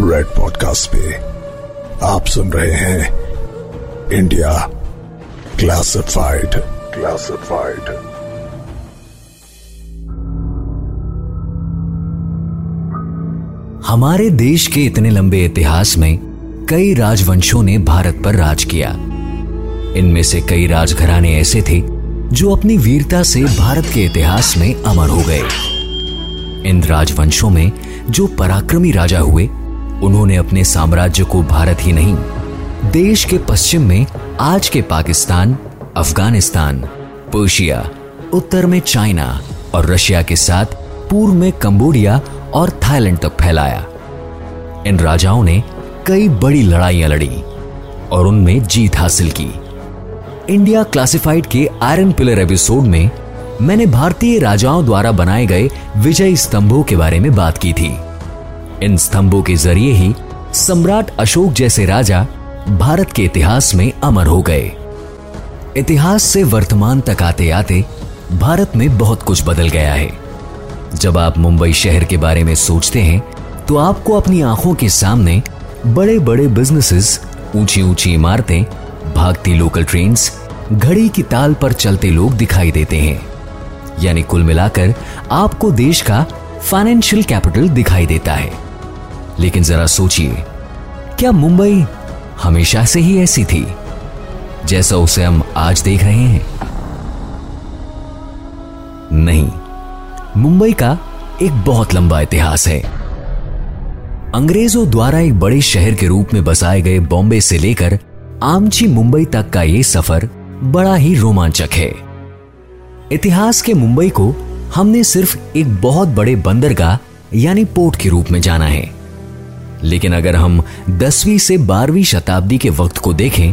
Red podcast पे आप सुन रहे हैं इंडिया क्लासिफाइड क्लासिफाइड हमारे देश के इतने लंबे इतिहास में कई राजवंशों ने भारत पर राज किया। इनमें से कई राजघराने ऐसे थे जो अपनी वीरता से भारत के इतिहास में अमर हो गए। इन राजवंशों में जो पराक्रमी राजा हुए उन्होंने अपने साम्राज्य को भारत ही नहीं, देश के पश्चिम में, आज के पाकिस्तान, अफ़गानिस्तान, पर्शिया, उत्तर में चाइना और रशिया के साथ पूर्व में कंबोडिया और थाईलैंड तक फैलाया। इन राजाओं ने कई बड़ी लड़ाइयाँ लड़ी और उनमें जीत हासिल की। इंडिया क्लासिफाइड के आयरन पिलर एपिसोड में मैंने भारतीय राजाओं द्वारा बनाए गए विजय स्तंभों के बारे में बात की थी। इन स्तंभों के ज़रिए ही सम्राट अशोक जैसे राजा भारत के इतिहास में अमर हो गए। इतिहास से वर्तमान तक आते आते भारत में बहुत कुछ बदल गया है। जब आप मुंबई शहर के बारे में सोचते हैं तो आपको अपनी आँखों के सामने बड़े बड़े बिजनेसेस ऊँची ऊँची इमारतें, भागती लोकल ट्रेन्स घड़ी की ताल पर चलते लोग दिखाई देते हैं। यानी कुल मिलाकर आपको देश का फाइनेंशियल कैपिटल दिखाई देता है। लेकिन जरा सोचिए, क्या मुंबई हमेशा से ही ऐसी थी, जैसा उसे हम आज देख रहे हैं? नहीं, मुंबई का एक बहुत लंबा इतिहास है। अंग्रेज़ों द्वारा एक बड़े शहर के रूप में बसाए गए बॉम्बे से लेकर आमची मुंबई तक का यह सफ़र बड़ा ही रोमांचक है। इतिहास के मुंबई को हमने सिर्फ़ एक बहुत बड़े बंदरगाह, यानी पोर्ट के रूप में जाना है। लेकिन अगर हम दसवीं से बारहवीं शताब्दी के वक्त को देखें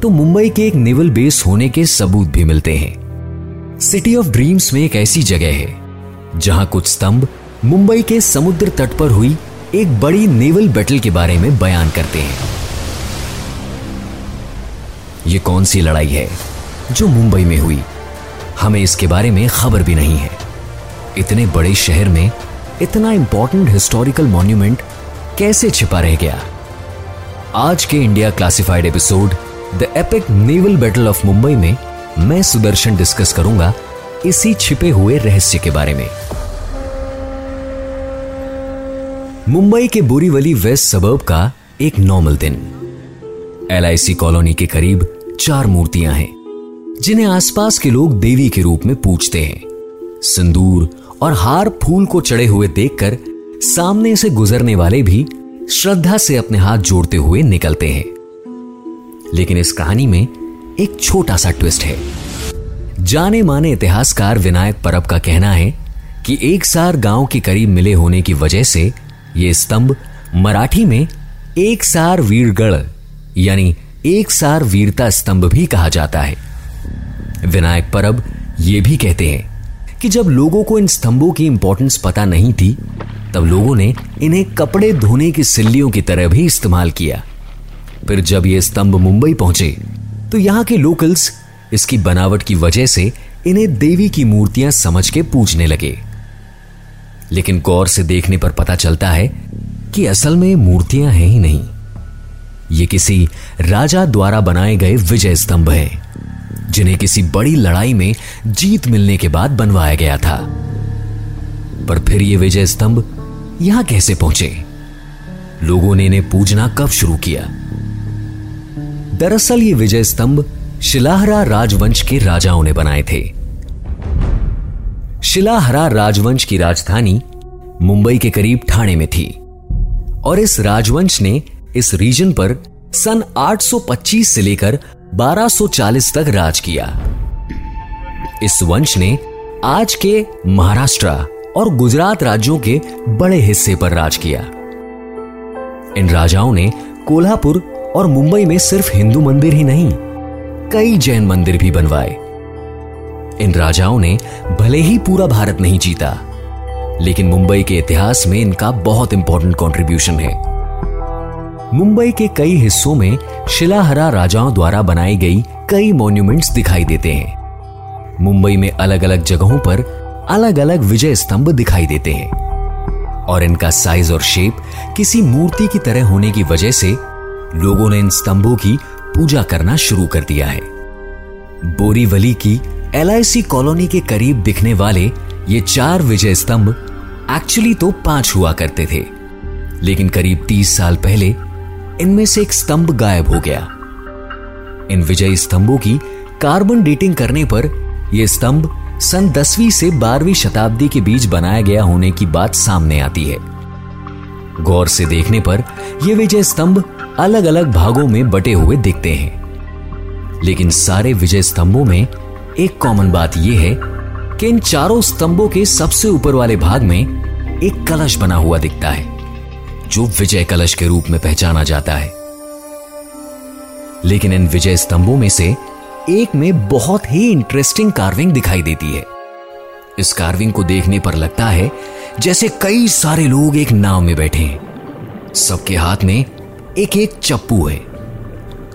तो मुंबई के एक नेवल बेस होने के सबूत भी मिलते हैं। सिटी ऑफ़ ड्रीम्स में एक ऐसी जगह है, जहाँ कुछ स्तंभ मुंबई के समुद्र तट पर हुई एक बड़ी नेवल बैटल के बारे में बयान करते हैं। ये कौन सी लड़ाई है जो मुंबई में हुई? हमें इसके बारे में खबर भी नहीं है। इतने बड़े शहर में इतना इंपॉर्टेंट हिस्टोरिकल मॉन्यूमेंट कैसे छिपा रह गया? आज के India Classified episode the epic naval battle of Mumbai में मैं सुदर्शन डिस्कस करूँगा इसी छिपे हुए रहस्य के बारे में। मुंबई के बोरीवली वेस्ट सबर्ब का एक नॉर्मल दिन। एलआईसी कॉलोनी के करीब चार मूर्तियाँ हैं, जिन्हें आसपास के लोग देवी के रूप में पूछते हैं। सिंदूर और हार फूल को चढ़े हुए देखकर सामने से गुजरने वाले भी श्रद्धा से अपने हाथ जोड़ते हुए निकलते हैं। लेकिन इस कहानी में एक छोटा सा ट्विस्ट है। जाने माने इतिहासकार विनायक परब का कहना है कि एक सार गाँव के करीब मिले होने की वजह से यह स्तंभ मराठी में एक सार वीरगढ़, यानी एक सार वीरता स्तंभ भी कहा जाता है। विनायक परब यह भी कहते हैं कि जब लोगों को इन स्तंभों की इंपॉर्टेंस पता नहीं थी तब लोगों ने इन्हें कपड़े धोने की सिल्लियों की तरह भी इस्तेमाल किया। फिर जब ये स्तंभ मुंबई पहुँचे तो यहाँ के लोकल्स इसकी बनावट की वजह से इन्हें देवी की मूर्तियाँ समझ के पूजने लगे। लेकिन गौर से देखने पर पता चलता है कि असल में मूर्तियाँ हैं ही नहीं। ये किसी राजा द्वारा बनाए गए विजय स्तंभ हैं, जिन्हें किसी बड़ी लड़ाई में जीत मिलने के बाद बनवाया गया था। पर फिर ये विजय स्तंभ यहाँ कैसे पहुँचे? लोगों ने इन्हें पूजना कब शुरू किया? दरअसल ये विजय स्तंभ शिलाहरा राजवंश के राजाओं ने बनाए थे। शिलाहरा राजवंश की राजधानी मुंबई के करीब ठाणे में थी और इस राजवंश ने इस रीजन पर सन 825 से लेकर 1240 तक राज किया। इस वंश ने आज के महाराष्ट्र और गुजरात राज्यों के बड़े हिस्से पर राज किया। इन राजाओं ने कोल्हापुर और मुंबई में सिर्फ़ हिंदू मंदिर ही नहीं, कई जैन मंदिर भी बनवाए। इन राजाओं ने भले ही पूरा भारत नहीं जीता, लेकिन मुंबई के इतिहास में इनका बहुत इंपॉर्टेंट कंट्रीब्यूशन है। मुंबई के कई हिस्सों में शिलाहरा राजाओं द्वारा बनाई गई कई मॉन्यूमेंट्स दिखाई देते हैं। मुंबई में अलग अलग जगहों पर अलग अलग विजय स्तंभ दिखाई देते हैं। और इनका साइज़ और शेप किसी मूर्ति की तरह होने की वजह से लोगों ने इन स्तंभों की पूजा करना शुरू कर दिया है। बोरीवली की एलआईसी कॉलोनी के करीब दिखने वाले ये चार विजय स्तंभ एक्चुअली तो पाँच हुआ करते थे। लेकिन करीब तीस साल पहले इनमें से एक स्तंभ गायब हो गया। इन विजय स्तंभों की कार्बन डेटिंग करने पर यह स्तंभ सन दसवीं से बारहवीं शताब्दी के बीच बनाया गया होने की बात सामने आती है। गौर से देखने पर यह विजय स्तंभ अलग अलग भागों में बटे हुए दिखते हैं। लेकिन सारे विजय स्तंभों में एक कॉमन बात यह है कि इन चारों स्तंभों के सबसे ऊपर वाले भाग में एक कलश बना हुआ दिखता है, जो विजय कलश के रूप में पहचाना जाता है। लेकिन इन विजय स्तंभों में से एक में बहुत ही इंटरेस्टिंग कार्विंग दिखाई देती है। इस कार्विंग को देखने पर लगता है जैसे कई सारे लोग एक नाव में बैठे हैं। सबके हाथ में एक एक चप्पू है,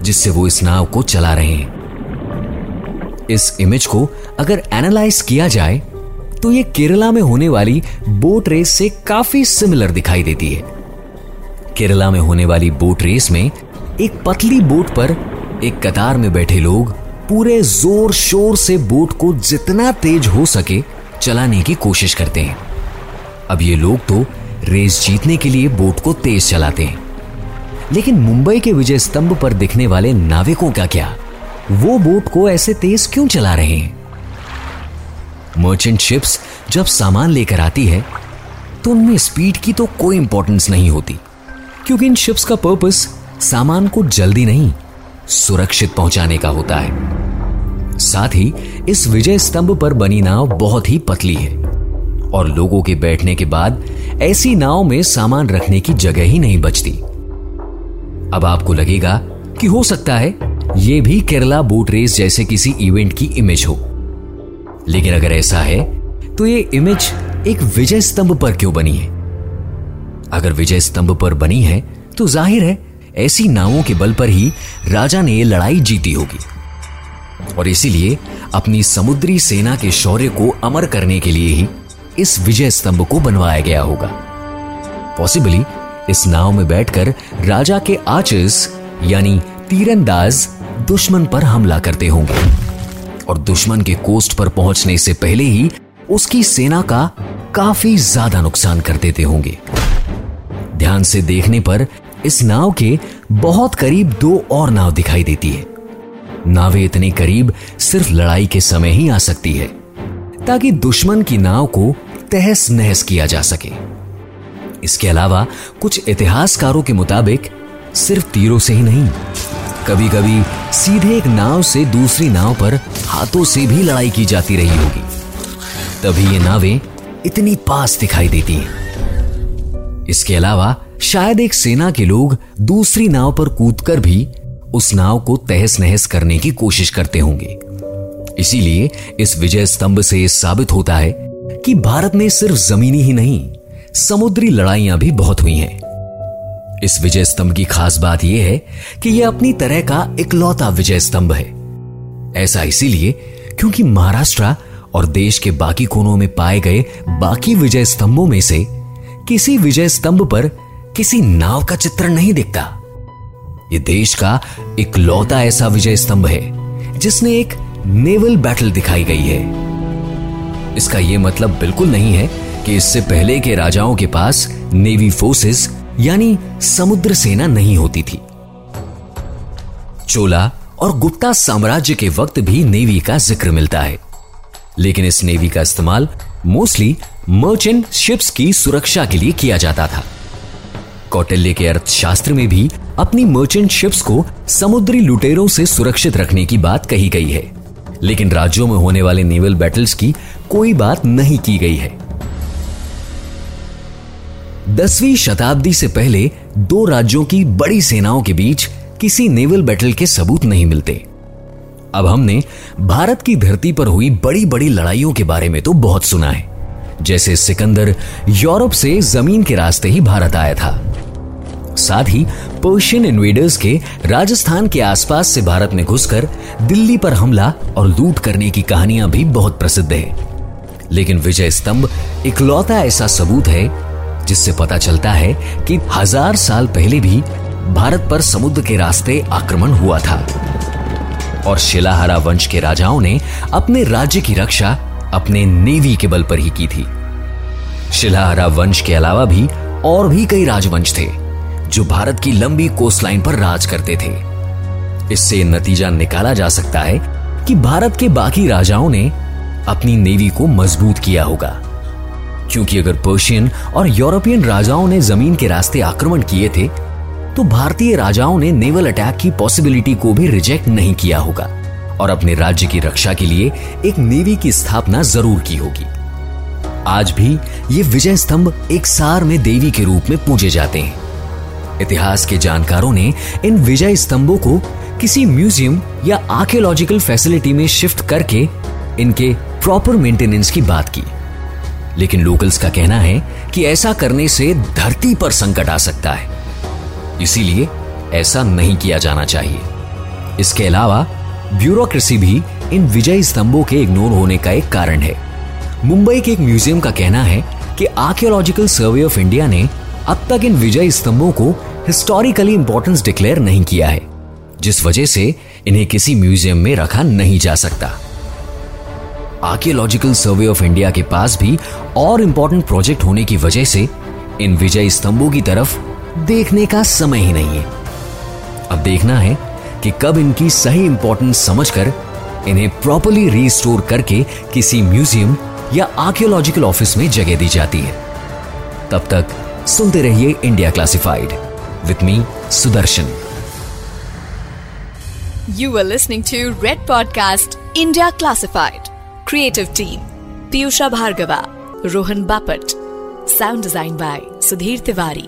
जिससे वो इस नाव को चला रहे हैं। इस इमेज को अगर एनालाइज किया जाए तो ये केरला में होने वाली बोट रेस से काफ़ी सिमिलर दिखाई देती है। केरला में होने वाली बोट रेस में एक पतली बोट पर एक कतार में बैठे लोग पूरे ज़ोर शोर से बोट को जितना तेज हो सके चलाने की कोशिश करते हैं। अब ये लोग तो रेस जीतने के लिए बोट को तेज चलाते हैं। लेकिन मुंबई के विजय स्तंभ पर दिखने वाले नाविकों का क्या? वो बोट को ऐसे तेज क्यों चला रहे हैं? मर्चेंट शिप्स जब सामान लेकर आती है तो उनमें स्पीड की तो कोई इंपॉर्टेंस नहीं होती। क्योंकि इन शिप्स का पर्पस सामान को जल्दी नहीं सुरक्षित पहुँचाने का होता है। साथ ही, इस विजय स्तंभ पर बनी नाव बहुत ही पतली है। और लोगों के बैठने के बाद, ऐसी नाव में सामान रखने की जगह ही नहीं बचती। अब आपको लगेगा कि हो सकता है यह भी केरला बोट रेस जैसे किसी इवेंट की इमेज हो। लेकिन अगर ऐसा है तो ये इमेज एक विजय स्तंभ पर क्यों बनी है? अगर विजय स्तंभ पर बनी है तो ज़ाहिर है ऐसी नावों के बल पर ही राजा ने लड़ाई जीती होगी। और इसीलिए अपनी समुद्री सेना के शौर्य को अमर करने के लिए ही इस विजय स्तंभ को बनवाया गया होगा। पॉसिबली इस नाव में बैठकर राजा के आचर्स यानी तीरंदाज, दुश्मन पर हमला करते होंगे। और दुश्मन के कोस्ट पर पहुँचने से पहले ही उसकी सेना का काफ़ी ज़्यादा नुकसान कर देते होंगे। ध्यान से देखने पर इस नाव के बहुत करीब दो और नाव दिखाई देती है। नावें इतने करीब सिर्फ़ लड़ाई के समय ही आ सकती है, ताकि दुश्मन की नाव को तहस नहस किया जा सके। इसके अलावा कुछ इतिहासकारों के मुताबिक सिर्फ़ तीरों से ही नहीं कभी कभी सीधे एक नाव से दूसरी नाव पर हाथों से भी लड़ाई की जाती रही होगी। तभी ये नावें इतनी पास दिखाई देती हैं। इसके अलावा शायद एक सेना के लोग दूसरी नाव पर कूदकर भी उस नाव को तहस नहस करने की कोशिश करते होंगे। इसीलिए इस विजय स्तंभ से साबित होता है कि भारत में सिर्फ़ जमीनी ही नहीं, समुद्री लड़ाइयाँ भी बहुत हुई हैं। इस विजय स्तंभ की खास बात यह है कि यह अपनी तरह का इकलौता विजय स्तंभ है। ऐसा इसीलिए क्योंकि महाराष्ट्र और देश के बाकी कोनों में पाए गए बाकी विजय स्तंभों में से किसी विजय स्तंभ पर किसी नाव का चित्र नहीं दिखता। ये देश का इकलौता ऐसा विजय स्तंभ है, जिसने एक नेवल बैटल दिखाई गई है। इसका यह मतलब बिल्कुल नहीं है कि इससे पहले के राजाओं के पास नेवी फोर्सेस, यानी समुद्र सेना नहीं होती थी। चोला और गुप्ता साम्राज्य के वक्त भी नेवी का ज़िक्र मिलता है। लेकिन इस नेवी का इस्तेमाल मोस्टली मर्चेंट शिप्स की सुरक्षा के लिए किया जाता था। कौटिल्य के अर्थशास्त्र में भी अपनी मर्चेंट शिप्स को समुद्री लुटेरों से सुरक्षित रखने की बात कही गई है। लेकिन राज्यों में होने वाले नेवल बैटल्स की कोई बात नहीं की गई है। दसवीं शताब्दी से पहले दो राज्यों की बड़ी सेनाओं के बीच किसी नेवल बैटल के सबूत नहीं मिलते। अब हमने भारत की धरती पर हुई बड़ी बड़ी लड़ाइयों के बारे में तो बहुत सुना है। जैसे सिकंदर यूरोप से ज़मीन के रास्ते ही भारत आया था। साथ ही पर्शियन इन्वेडर्स के राजस्थान के आसपास से भारत में घुसकर दिल्ली पर हमला और लूट करने की कहानियाँ भी बहुत प्रसिद्ध है। लेकिन विजय स्तंभ इकलौता ऐसा सबूत है, जिससे पता चलता है कि हज़ार साल पहले भी भारत पर समुद्र के रास्ते आक्रमण हुआ था। और शिलाहारा वंश के राजाओं ने अपने राज्य की रक्षा अपने नेवी के बल पर ही की थी। शिलाहारा वंश के अलावा भी और भी कई राजवंश थे, जो भारत की लंबी कोस्टलाइन पर राज करते थे। इससे नतीजा निकाला जा सकता है कि भारत के बाकी राजाओं ने अपनी नेवी को मज़बूत किया होगा। क्योंकि अगर पर्शियन और यूरोपियन राजाओं ने ज़मीन के रास्ते आक्रमण किए थे तो भारतीय राजाओं ने नेवल अटैक की पॉसिबिलिटी को भी रिजेक्ट नहीं किया होगा। और अपने राज्य की रक्षा के लिए एक नेवी की स्थापना ज़रूर की होगी। आज भी ये विजय स्तंभ एक सार में देवी के रूप में पूजे जाते हैं। इतिहास के जानकारों ने इन विजय स्तंभों को किसी म्यूज़ियम या आर्कियोलॉजिकल फैसिलिटी में शिफ्ट करके इनके प्रॉपर मेंटेनेंस की बात की। लेकिन लोकल्स का कहना है कि ऐसा करने से धरती पर संकट आ सकता है। इसीलिए ऐसा नहीं किया जाना चाहिए। इसके अलावा ब्यूरोक्रेसी भी इन विजय स्तंभों के इग्नोर होने का एक कारण है। मुंबई के एक म्यूज़ियम का कहना है कि आर्कियोलॉजिकल सर्वे ऑफ़ इंडिया ने अब तक इन विजय स्तंभों को हिस्टोरिकली इंपॉर्टेंस डिक्लेयर नहीं किया है, जिस वजह से इन्हें किसी म्यूज़ियम में रखा नहीं जा सकता। आर्कियोलॉजिकल सर्वे ऑफ़ इंडिया के पास भी और इंपॉर्टेंट प्रोजेक्ट होने की वजह से इन विजय स्तंभों की तरफ़ देखने का समय ही नहीं है। अब देखना है कि कब इनकी सही इंपॉर्टेंस समझकर इन्हें प्रॉपरली रीस्टोर करके किसी म्यूज़ियम या आर्कियोलॉजिकल ऑफ़िस में जगह दी जाती है। तब तक सुनते रहिए India Classified with me Sudarshan. You are listening to Red Podcast India Classified creative team Piyusha Bhargava Rohan Bapat sound design by Sudhir Tiwari